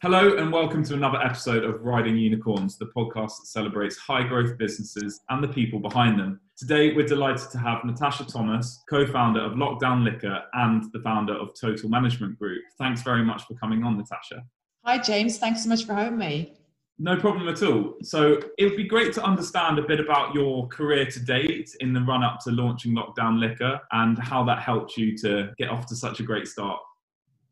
Hello, and welcome to another episode of Riding Unicorns, the podcast that celebrates high growth businesses and the people behind them. Today, we're delighted to have Natasha Thomas, co founder of Lockdown Liquor and the founder of Total Management Group. Thanks very much for coming on, Natasha. Hi, James. Thanks so much for having me. No problem at all. So, it would be great to understand a bit about your career to date in the run up to launching Lockdown Liquor and how that helped you to get off to such a great start.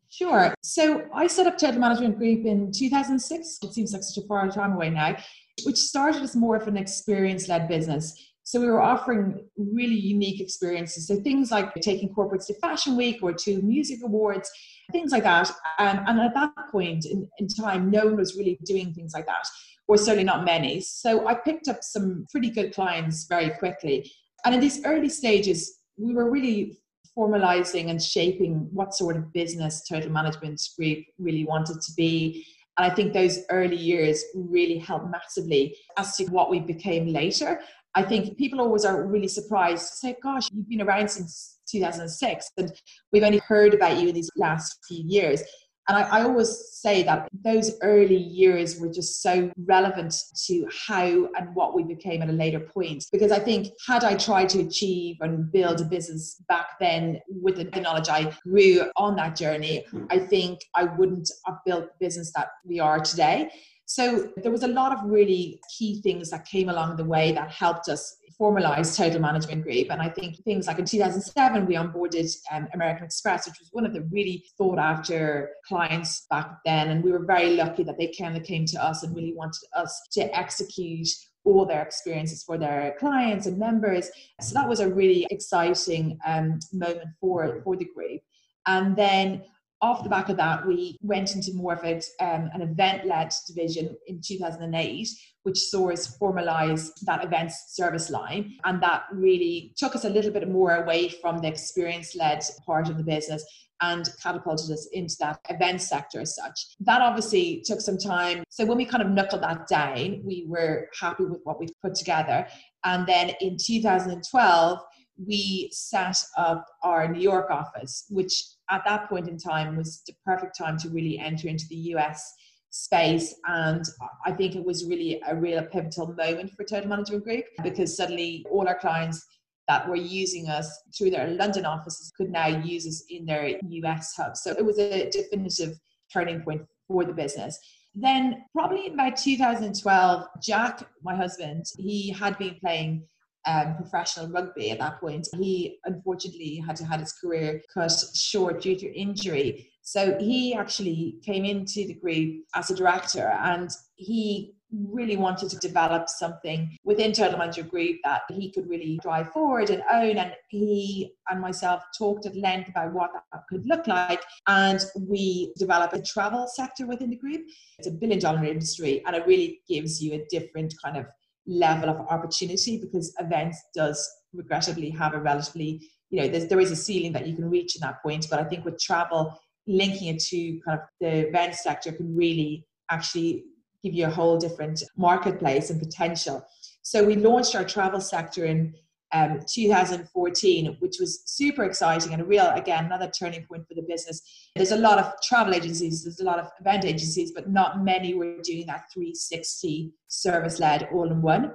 Sure. So I set up Total Management Group in 2006. It seems like such a far time away now, which started as more of an experience led business. So we were offering really unique experiences. So things like taking corporates to Fashion Week or to music awards, things like that. Um, and at that point in, in time, no one was really doing things like that, or certainly not many. So I picked up some pretty good clients very quickly. And in these early stages, we were really formalizing and shaping what sort of business Total Management Group really wanted to be. And I think those early years really helped massively as to what we became later. I think people always are really surprised to say, gosh, you've been around since 2006 and we've only heard about you in these last few years. And I, I, always say that those early years were just so relevant to how and what we became at a later point. Because I think, had I tried to achieve and build a business back then with the knowledge I grew on that journey, I think I wouldn't have built the business that we are today. So there was a lot of really key things that came along the way that helped us formalize Total Management Group. And I think things like in 2007, we onboarded um, American Express, which was one of the really thought after clients back then. And we were very lucky that they kind of came to us and really wanted us to execute all their experiences for their clients and members. So that was a really exciting um, moment for, for the group. And then off the back of that, we went into more of it, um, an event led division in 2008, which saw us formalize that events service line. And that really took us a little bit more away from the experience led part of the business and catapulted us into that event sector as such. That obviously took some time. So when we kind of knuckled that down, we were happy with what we put together. And then in 2012, we set up our New York office, which at that point in time was the perfect time to really enter into the US space. And I think it was really a real pivotal moment for Total Management Group because suddenly all our clients that were using us through their London offices could now use us in their US hub. So it was a definitive turning point for the business. Then, probably about 2012, Jack, my husband, he had been playing um, professional rugby at that point. He unfortunately had to had his career cut short due to injury. So he actually came into the group as a director and he really wanted to develop something within Total Management Group that he could really drive forward and own. And he and myself talked at length about what that could look like. And we developed a travel sector within the group. It's a billion dollar industry and it really gives you a different kind of level of opportunity because events does regrettably have a relatively you know there is a ceiling that you can reach in that point. But i think with travel linking it to kind of the event sector can really actually give you a whole different marketplace and potential. So we launched our travel sector in um, 2014, which was super exciting and a real, again, another turning point for the business. There's a lot of travel agencies, there's a lot of event agencies, but not many were doing that 360 service led all in one.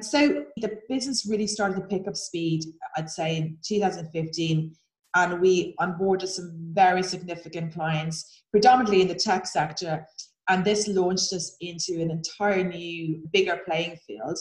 So the business really started to pick up speed, I'd say, in 2015. And we onboarded some very significant clients, predominantly in the tech sector. And this launched us into an entire new, bigger playing field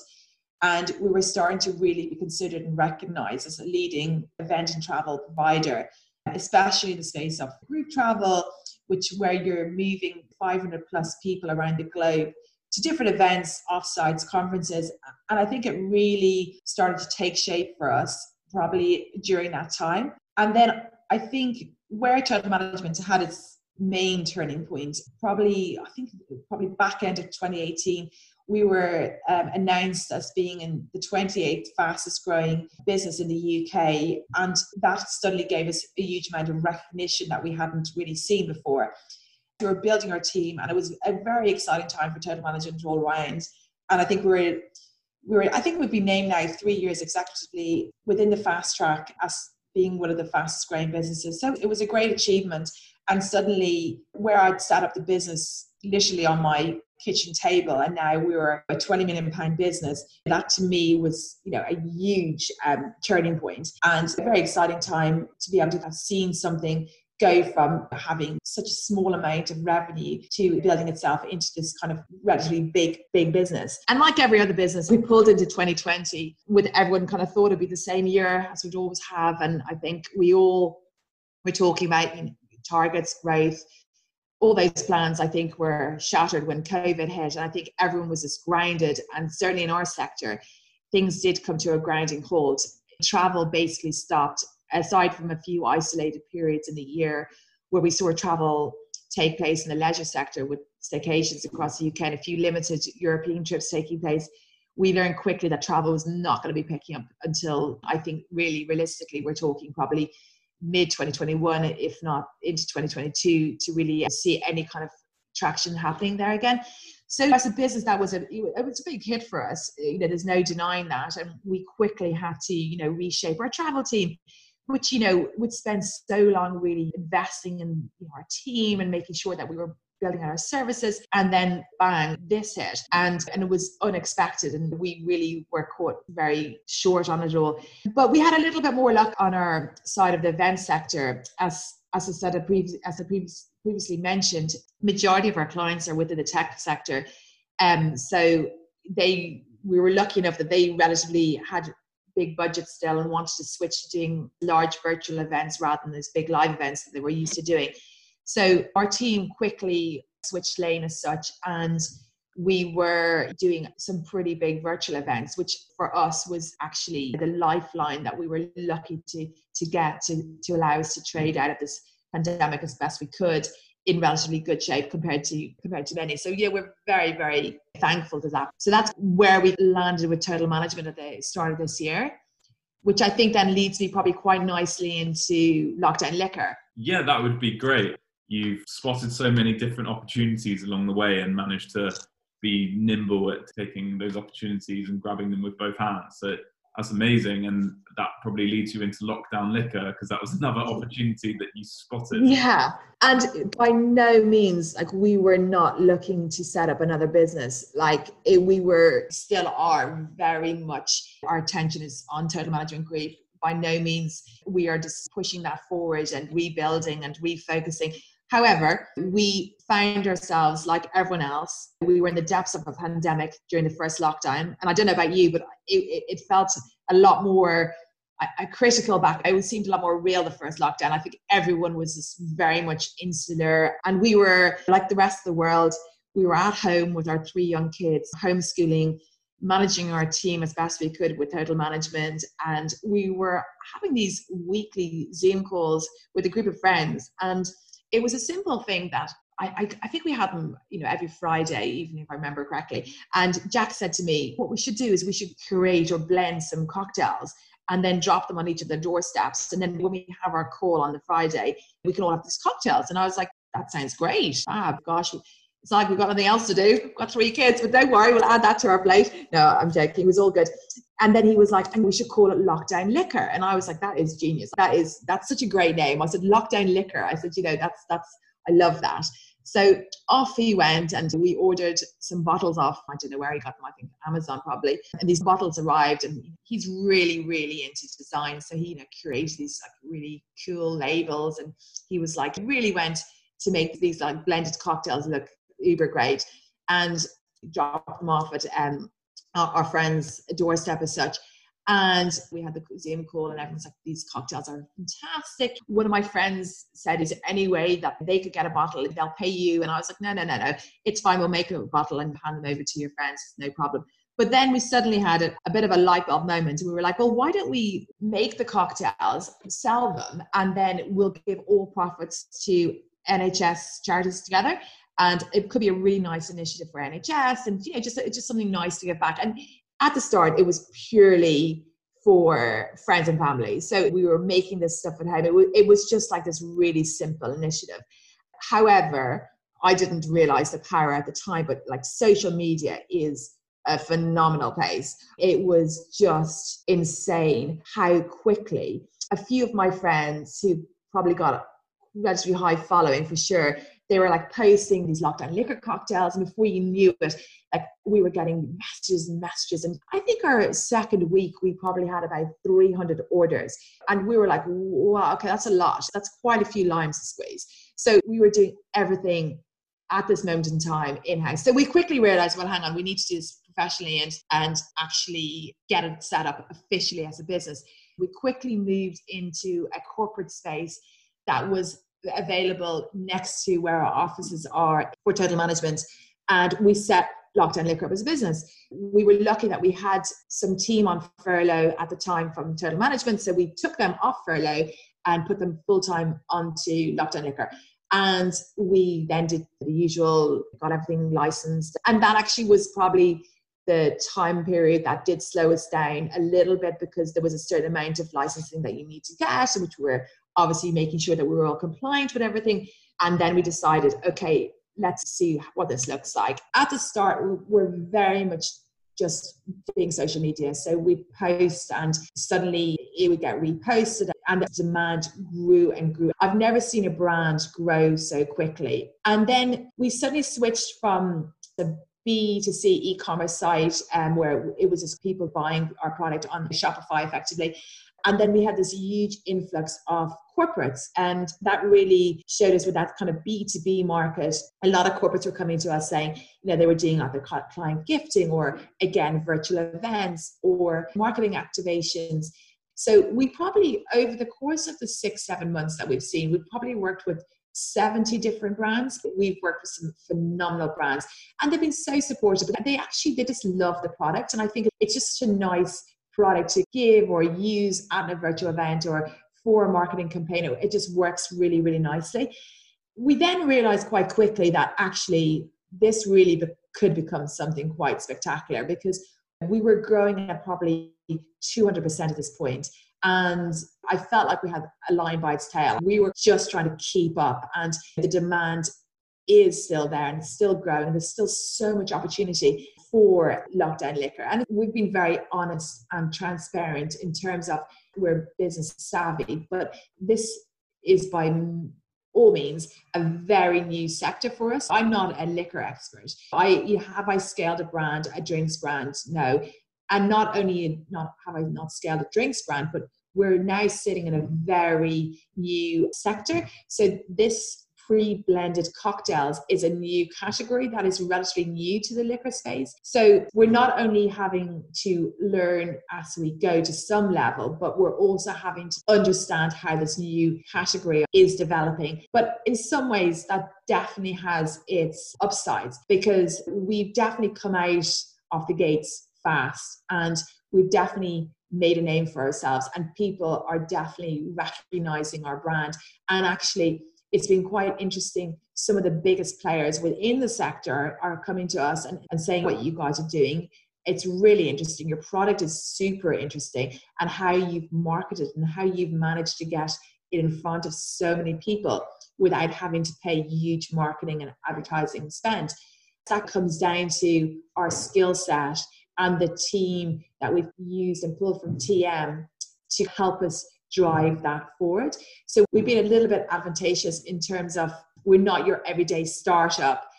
and we were starting to really be considered and recognized as a leading event and travel provider, especially in the space of group travel, which where you're moving 500 plus people around the globe to different events, offsites, conferences. And I think it really started to take shape for us probably during that time. And then I think where travel management had its main turning point, probably, I think probably back end of 2018, we were um, announced as being in the 28th fastest growing business in the UK. And that suddenly gave us a huge amount of recognition that we hadn't really seen before. We were building our team, and it was a very exciting time for Total Management all around. And I think we are we were, I think we've been named now three years executively within the fast track as being one of the fastest growing businesses. So it was a great achievement. And suddenly, where I'd set up the business literally on my kitchen table and now we were a 20 million pound business that to me was you know a huge um, turning point and a very exciting time to be able to have seen something go from having such a small amount of revenue to building itself into this kind of relatively big, big business. And like every other business, we pulled into 2020 with everyone kind of thought it'd be the same year as we'd always have. And I think we all were talking about targets, growth, all those plans I think were shattered when COVID hit. And I think everyone was just grounded. And certainly in our sector, things did come to a grinding halt. Travel basically stopped aside from a few isolated periods in the year where we saw travel take place in the leisure sector with staycations across the UK and a few limited European trips taking place, we learned quickly that travel was not going to be picking up until I think really realistically we're talking probably mid 2021 if not into 2022 to really see any kind of traction happening there again so as a business, that was a it was a big hit for us. You know, there's no denying that, and we quickly had to you know reshape our travel team which you know would spend so long really investing in you know, our team and making sure that we were building our services and then bang this hit and and it was unexpected and we really were caught very short on it all. But we had a little bit more luck on our side of the event sector. As as I said as I previous, previously mentioned majority of our clients are within the tech sector. Um so they we were lucky enough that they relatively had big budgets still and wanted to switch to doing large virtual events rather than those big live events that they were used to doing. So our team quickly switched lane as such and we were doing some pretty big virtual events, which for us was actually the lifeline that we were lucky to, to get to, to allow us to trade out of this pandemic as best we could in relatively good shape compared to compared to many. So yeah, we're very very thankful to that. So that's where we landed with total management at the start of this year, which I think then leads me probably quite nicely into lockdown liquor. Yeah, that would be great. You've spotted so many different opportunities along the way and managed to be nimble at taking those opportunities and grabbing them with both hands. So that's amazing. And that probably leads you into lockdown liquor because that was another opportunity that you spotted. Yeah. And by no means like we were not looking to set up another business. Like it, we were still are very much our attention is on total management group by no means we are just pushing that forward and rebuilding and refocusing However, we found ourselves like everyone else. We were in the depths of a pandemic during the first lockdown. And I don't know about you, but it, it felt a lot more a, critical back. It seemed a lot more real the first lockdown. I think everyone was just very much insular. And we were like the rest of the world. We were at home with our three young kids, homeschooling, managing our team as best we could with total management. And we were having these weekly Zoom calls with a group of friends. And it was a simple thing that I, I, I, think we had them, you know, every Friday, even if I remember correctly. And Jack said to me, what we should do is we should create or blend some cocktails and then drop them on each of their doorsteps. And then when we have our call on the Friday, we can all have these cocktails. And I was like, that sounds great. Ah, gosh, it's like we've got nothing else to do. We've got three kids, but don't worry, we'll add that to our plate. No, I'm joking. It was all good. And then he was like, and we should call it lockdown liquor. And I was like, that is genius. That is that's such a great name. I said, lockdown liquor. I said, you know, that's that's I love that. So off he went and we ordered some bottles off. I don't know where he got them, I think Amazon probably. And these bottles arrived and he's really, really into design. So he you know, curated these like really cool labels and he was like, really went to make these like blended cocktails look uber great and dropped them off at um, our, our friend's doorstep as such. And we had the Zoom call, and everyone's like, These cocktails are fantastic. One of my friends said, Is there any way that they could get a bottle? They'll pay you. And I was like, No, no, no, no. It's fine. We'll make a bottle and hand them over to your friends. No problem. But then we suddenly had a, a, bit of a light bulb moment. We were like, well, why don't we make the cocktails, sell them, and then we'll give all profits to NHS charities together? And it could be a really nice initiative for NHS and you know just just something nice to give back. And at the start it was purely for friends and family. So we were making this stuff at home. It was, it was just like this really simple initiative. However I didn't realize the power at the time but like social media is a phenomenal place. it was just insane how quickly a few of my friends who probably got a relatively high following for sure they were like posting these lockdown liquor cocktails, and before you knew it, like we were getting messages and messages. And I think our second week, we probably had about 300 orders. And we were like, wow, okay, that's a lot. That's quite a few limes to squeeze. So we were doing everything at this moment in time in house. So we quickly realized, well, hang on, we need to do this professionally and, and actually get it set up officially as a business. We quickly moved into a corporate space that was available next to where our offices are for total management. And we set Lockdown Liquor up as a business. We were lucky that we had some team on furlough at the time from total management. So we took them off furlough and put them full time onto Lockdown Liquor. And we then did the usual, got everything licensed. And that actually was probably the time period that did slow us down a little bit because there was a certain amount of licensing that you need to get, which we're obviously making sure that we were all compliant with everything. And then we decided, okay, let's see what this looks like. At the start, we're very much just being social media. So we post and suddenly it would get reposted and the demand grew and grew. I've never seen a brand grow so quickly. And then we suddenly switched from the B to C e-commerce site um, where it was just people buying our product on Shopify effectively. And then we had this huge influx of corporates. And that really showed us with that kind of B2B market. A lot of corporates were coming to us saying, you know, they were doing either client gifting or, again, virtual events or marketing activations. So we probably, over the course of the six, seven months that we've seen, we've probably worked with 70 different brands. We've worked with some phenomenal brands and they've been so supportive. They actually, they just love the product. And I think it's just such a nice product to give or use at a virtual event or for a marketing campaign. It just works really, really nicely. We then realized quite quickly that actually this really be- could become something quite spectacular because we were growing at probably 200% at this point and I felt like we had a lion by its tail. We were just trying to keep up, and the demand is still there and still growing. There's still so much opportunity for lockdown liquor. And we've been very honest and transparent in terms of we're business savvy, but this is by all means a very new sector for us. I'm not a liquor expert. I have I scaled a brand, a drinks brand? No. And not only not have I not scaled a drinks brand, but we're now sitting in a very new sector. So this pre-blended cocktails is a new category that is relatively new to the liquor space. So we're not only having to learn as we go to some level, but we're also having to understand how this new category is developing. But in some ways, that definitely has its upsides because we've definitely come out of the gates fast and we've definitely made a name for ourselves and people are definitely recognizing our brand and actually it's been quite interesting. Some of the biggest players within the sector are coming to us and, and saying what you guys are doing. It's really interesting. Your product is super interesting, and how you've marketed and how you've managed to get it in front of so many people without having to pay huge marketing and advertising spend. That comes down to our skill set and the team that we've used and pulled from TM to help us drive that forward. So we've been a little bit advantageous in terms of we're not your everyday startup.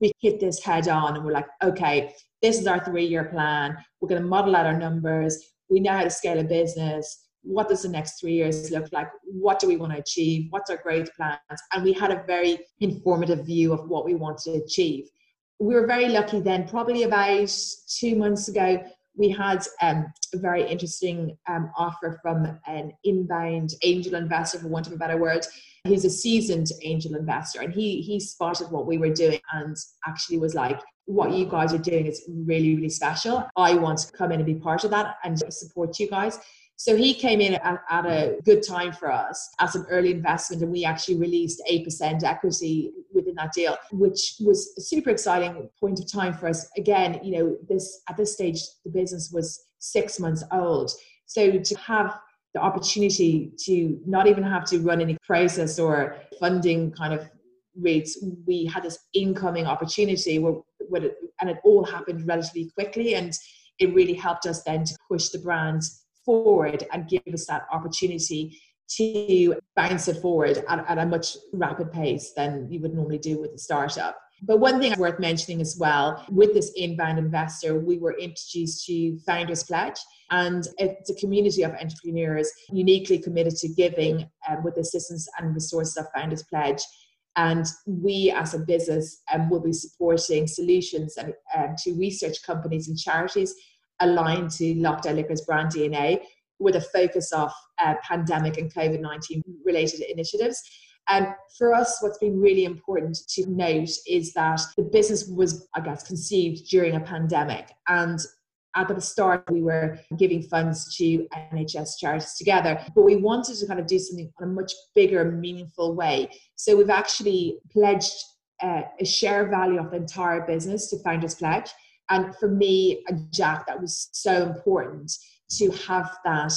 We hit this head on and we're like, okay, this is our three year plan. We're going to model out our numbers. We know how to scale a business. What does the next three years look like? What do we want to achieve? What's our growth plans? And we had a very informative view of what we want to achieve. We were very lucky then, probably about two months ago, we had um, a very interesting um, offer from an inbound angel investor, for want of a better word. He's a seasoned angel investor, and he he spotted what we were doing and actually was like, "What you guys are doing is really really special. I want to come in and be part of that and support you guys." So he came in at, at, a good time for us as an early investment, and we actually released 8% equity within that deal, which was a super exciting point of time for us. Again, you know, this at this stage, the business was six months old. So to have the opportunity to not even have to run any process or funding kind of rates, we had this incoming opportunity where, where it, and it all happened relatively quickly. And it really helped us then to push the brand forward and give us that opportunity to bounce it forward at, at a much rapid pace than you would normally do with a startup. But one thing worth mentioning as well with this inbound investor, we were introduced to Founders Pledge, and it's a community of entrepreneurs uniquely committed to giving um, with the assistance and resources of Founders Pledge. And we, as a business, um, will be supporting solutions and, um, to research companies and charities aligned to Lockdown Liquor's brand DNA with a focus of uh, pandemic and COVID 19 related initiatives. And for us, what's been really important to note is that the business was, I guess, conceived during a pandemic. And at the start, we were giving funds to NHS charities together, but we wanted to kind of do something on a much bigger, meaningful way. So we've actually pledged uh, a share value of the entire business to Founders Pledge. And for me and Jack, that was so important to have that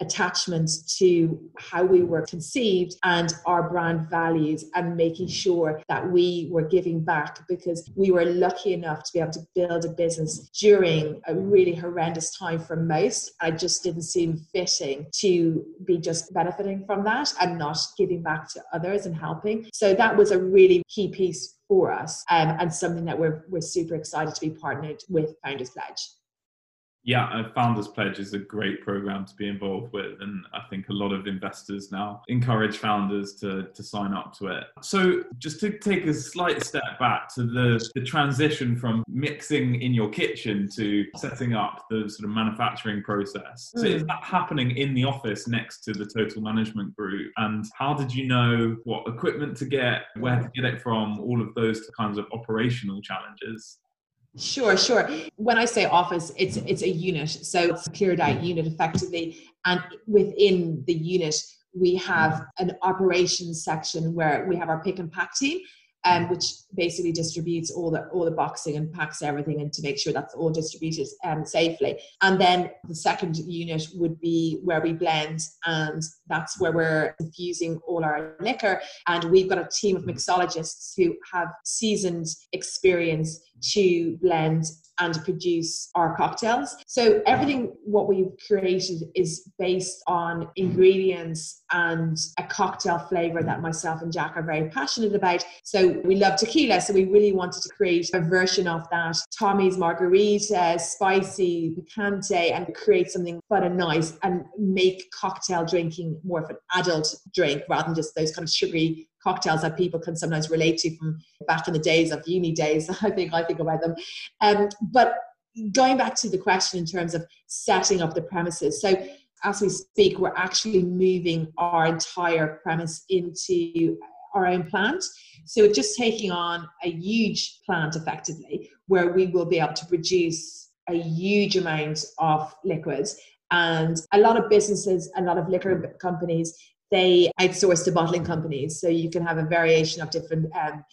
attachment to how we were conceived and our brand values and making sure that we were giving back because we were lucky enough to be able to build a business during a really horrendous time for most. I just didn't seem fitting to be just benefiting from that and not giving back to others and helping. So that was a really key piece for us um, and something that we're, we're super excited to be partnered with Founders Pledge yeah, a Founders Pledge is a great program to be involved with, and I think a lot of investors now encourage founders to, to sign up to it. So, just to take a slight step back to the, the transition from mixing in your kitchen to setting up the sort of manufacturing process. So, is hmm. that happening in the office next to the Total Management Group? And how did you know what equipment to get, where to get it from, all of those kinds of operational challenges? Sure, sure. When I say office, it's it's a unit, so it's a cleared out unit effectively, and within the unit we have an operations section where we have our pick and pack team, um, which basically distributes all the all the boxing and packs everything and to make sure that's all distributed um, safely. And then the second unit would be where we blend, and that's where we're infusing all our liquor. And we've got a team of mixologists who have seasoned experience to blend and produce our cocktails. So everything what we've created is based on ingredients and a cocktail flavor that myself and Jack are very passionate about. So we love tequila, so we really wanted to create a version of that Tommy's margarita, spicy, picante, and create something fun and nice and make cocktail drinking more of an adult drink rather than just those kind of sugary cocktails that people can sometimes relate to from back in the days of uni days. I think I think about them. Um, but going back to the question in terms of setting up the premises, so as we speak, we're actually moving our entire premise into our own plant. So we're just taking on a huge plant effectively, where we will be able to produce a huge amount of liquids. And a lot of businesses, a lot of liquor companies they outsource to bottling companies. So you can have a variation of different um,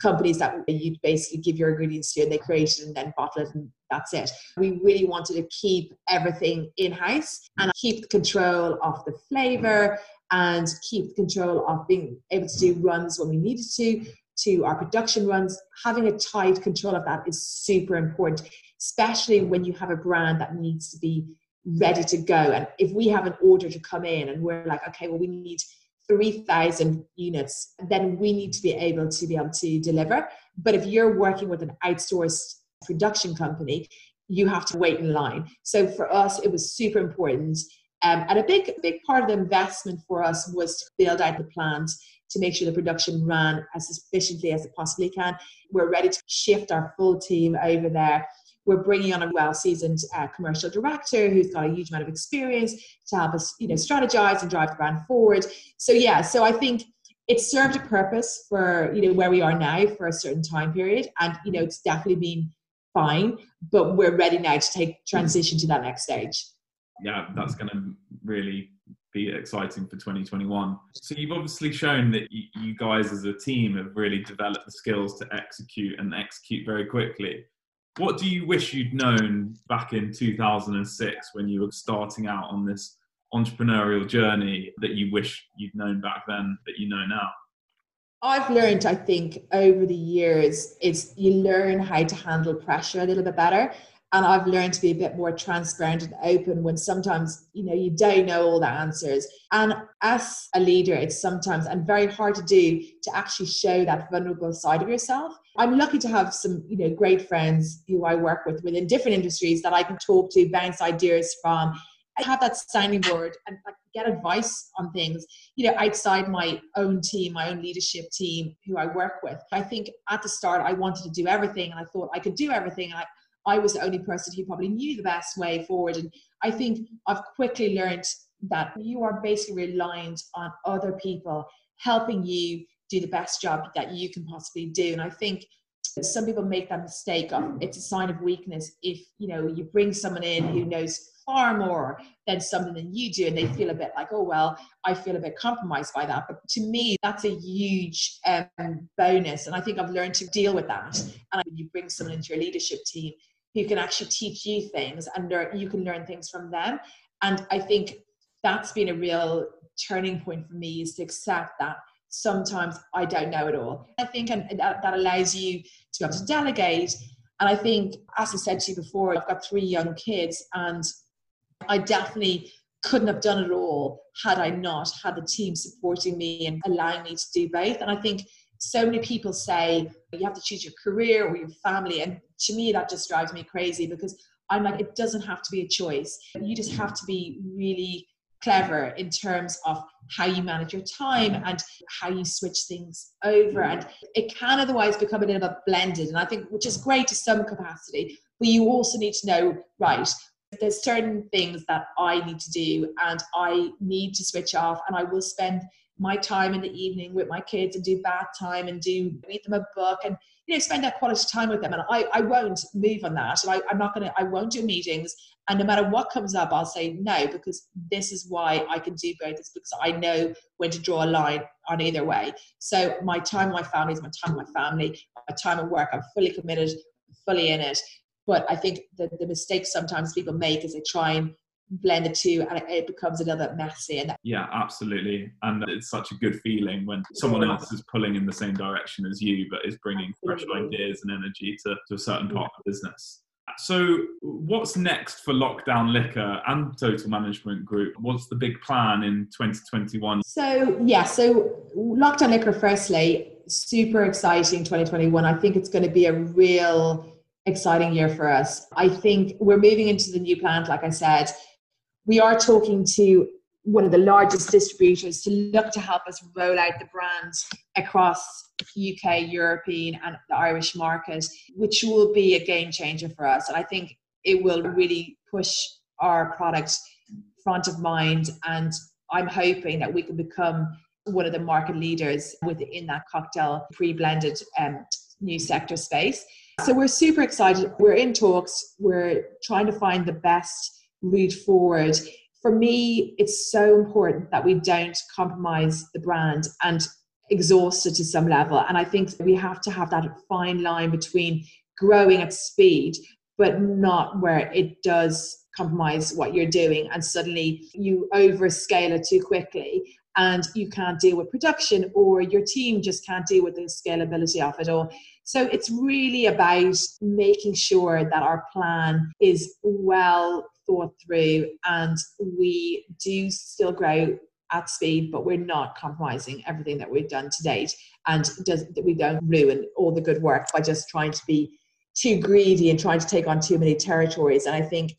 companies that you basically give your ingredients to and they create it and then bottle it and that's it. We really wanted to keep everything in house and keep control of the flavor and keep control of being able to do runs when we needed to to our production runs having a tight control of that is super important especially when you have a brand that needs to be ready to go. And if we have an order to come in and we're like, okay, well, we need 3,000 units, then we need to be able to be able to deliver. But if you're working with an outsourced production company, you have to wait in line. So for us, it was super important. Um, and a big, big part of the investment for us was to build out the plant to make sure the production ran as efficiently as it possibly can. We're ready to shift our full team over there we're bringing on a well-seasoned uh, commercial director who's got a huge amount of experience to help us, you know, strategize and drive the brand forward. So yeah, so I think it served a purpose for you know where we are now for a certain time period, and you know it's definitely been fine, but we're ready now to take transition to that next stage. Yeah, that's going to really be exciting for 2021. So you've obviously shown that you guys as a team have really developed the skills to execute and execute very quickly what do you wish you'd known back in 2006 when you were starting out on this entrepreneurial journey that you wish you'd known back then that you know now? I've learned, I think, over the years, is you learn how to handle pressure a little bit better. And I've learned to be a bit more transparent and open when sometimes you know you don't know all the answers. And as a leader, it's sometimes and very hard to do to actually show that vulnerable side of yourself. I'm lucky to have some you know great friends who I work with within different industries that I can talk to, bounce ideas from, I have that sounding board and like, get advice on things, you know, outside my own team, my own leadership team who I work with. I think at the start I wanted to do everything and I thought I could do everything. And I, I was the only person who probably knew the best way forward. And I think I've quickly learned that you are basically reliant on other people helping you do the best job that you can possibly do. And I think some people make that mistake of it's a sign of weakness if you know you bring someone in who knows far more than something than you do and they feel a bit like oh well i feel a bit compromised by that but to me that's a huge um, bonus and i think i've learned to deal with that and when you bring someone into your leadership team who can actually teach you things and learn, you can learn things from them. And I think that's been a real turning point for me is to accept that sometimes I don't know it all. I think and that, that allows you to be able to delegate. And I think, as I said to you before, I've got three young kids, and I definitely couldn't have done it all had I not had the team supporting me and allowing me to do both. And I think so many people say you have to choose your career or your family. And to me, that just drives me crazy because I'm like, it doesn't have to be a choice. You just have to be really clever in terms of how you manage your time and how you switch things over. And it can otherwise become a little bit blended. And I think, which is great to some capacity, but you also need to know, right, there's certain things that I need to do and I need to switch off and I will spend my time in the evening with my kids and do bath time and do read them a book and you know spend that quality time with them. And I, I won't move on that. And I, I'm not gonna I won't do meetings. And no matter what comes up I'll say no because this is why I can do both. It's because I know when to draw a line on either way. So my time my family is my time my family. My time at work I'm fully committed fully in it. But I think the, the mistakes sometimes people make is they try and blend the two and it, becomes another messy and yeah absolutely. And it's such a good feeling when someone else is pulling in the same direction as you but is bringing fresh ideas and energy to, to a certain part of the business. So what's next for lockdown liquor and total management group? What's the big plan in 2021 so yeah so lockdown liquor firstly super exciting 2021 i think it's going to be a real exciting year for us. I think we're moving into the new plant like i said we are talking to one of the largest distributors to look to help us roll out the brand across UK, European, and the Irish market, which will be a game changer for us. And I think it will really push our product front of mind. And I'm hoping that we can become one of the market leaders within that cocktail pre-blended um, new sector space. So we're super excited. We're in talks. We're trying to find the best route forward. For me, it's so important that we don't compromise the brand and exhaust it to some level. And I think we have to have that fine line between growing at speed, but not where it does compromise what you're doing and suddenly you overscale it too quickly and you can't deal with production or your team just can't deal with the scalability of it all. So it's really about making sure that our plan is well thought through and we do still grow at speed, but we're not compromising everything that we've done to date. And does, that we don't ruin all the good work by just trying to be too greedy and trying to take on too many territories. And I think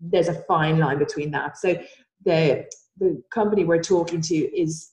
there's a fine line between that. So the the company we're talking to is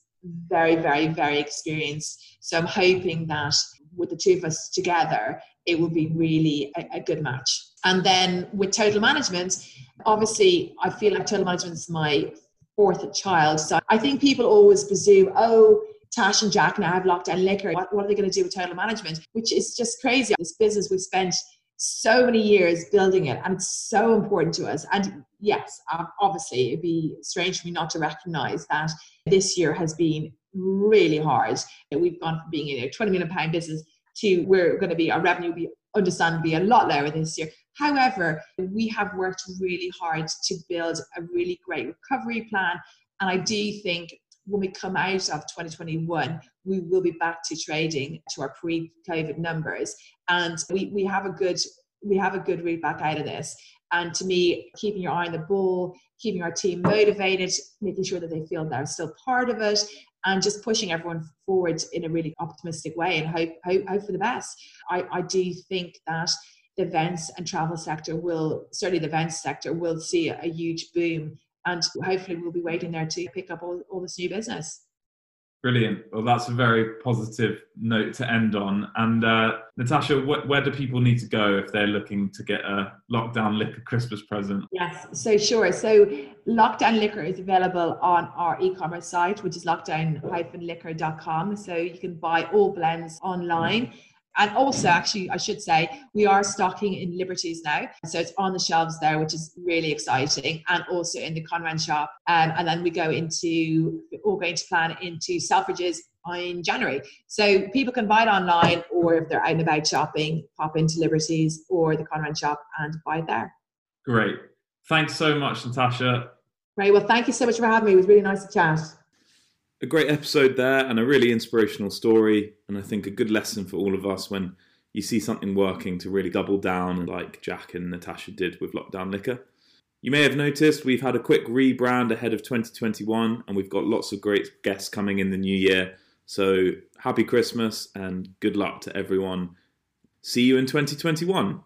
very, very, very experienced. So I'm hoping that with the two of us together, it will be really a, a good match. And then with total management, obviously, I feel like total management is my fourth child. So I think people always presume, oh, Tash and Jack now have lockdown liquor. What, what are they going to do with total management? Which is just crazy. This business we've spent so many years building it and it's so important to us. And yes, obviously, it'd be strange for me not to recognize that this year has been really hard. We've gone from being a 20 million pound business to we're going to be, our revenue will be understandably a lot lower this year. However, we have worked really hard to build a really great recovery plan. And I do think when we come out of 2021, we will be back to trading to our pre COVID numbers. And we, we have a good we have a good route back out of this. And to me, keeping your eye on the ball, keeping our team motivated, making sure that they feel they're still part of it, and just pushing everyone forward in a really optimistic way and hope, hope, hope for the best. I, I do think that the events and travel sector will, certainly the events sector, will see a huge boom. And hopefully, we'll be waiting there to pick up all, all this new business. Brilliant. Well, that's a very positive note to end on. And uh, Natasha, wh- where do people need to go if they're looking to get a lockdown liquor Christmas present? Yes, so sure. So lockdown liquor is available on our e-commerce site, which is lockdown-liquor.com. So you can buy all blends online. And also, actually, I should say, we are stocking in Liberty's now. So it's on the shelves there, which is really exciting. And also in the Conran shop. Um, and then we go into, we're going to plan into Selfridges in January. So people can buy it online, or if they're out and about shopping, pop into Liberty's or the Conran shop and buy it there. Great. Thanks so much, Natasha. Great. Well, thank you so much for having me. It was really nice to chat a great episode there and a really inspirational story. And I think a good lesson for all of us when you see something working to really double down, like Jack and Natasha did with Lockdown Liquor. You may have noticed we've had a quick rebrand ahead of 2021 and we've got lots of great guests coming in the new year. So happy Christmas and good luck to everyone. See you in 2021.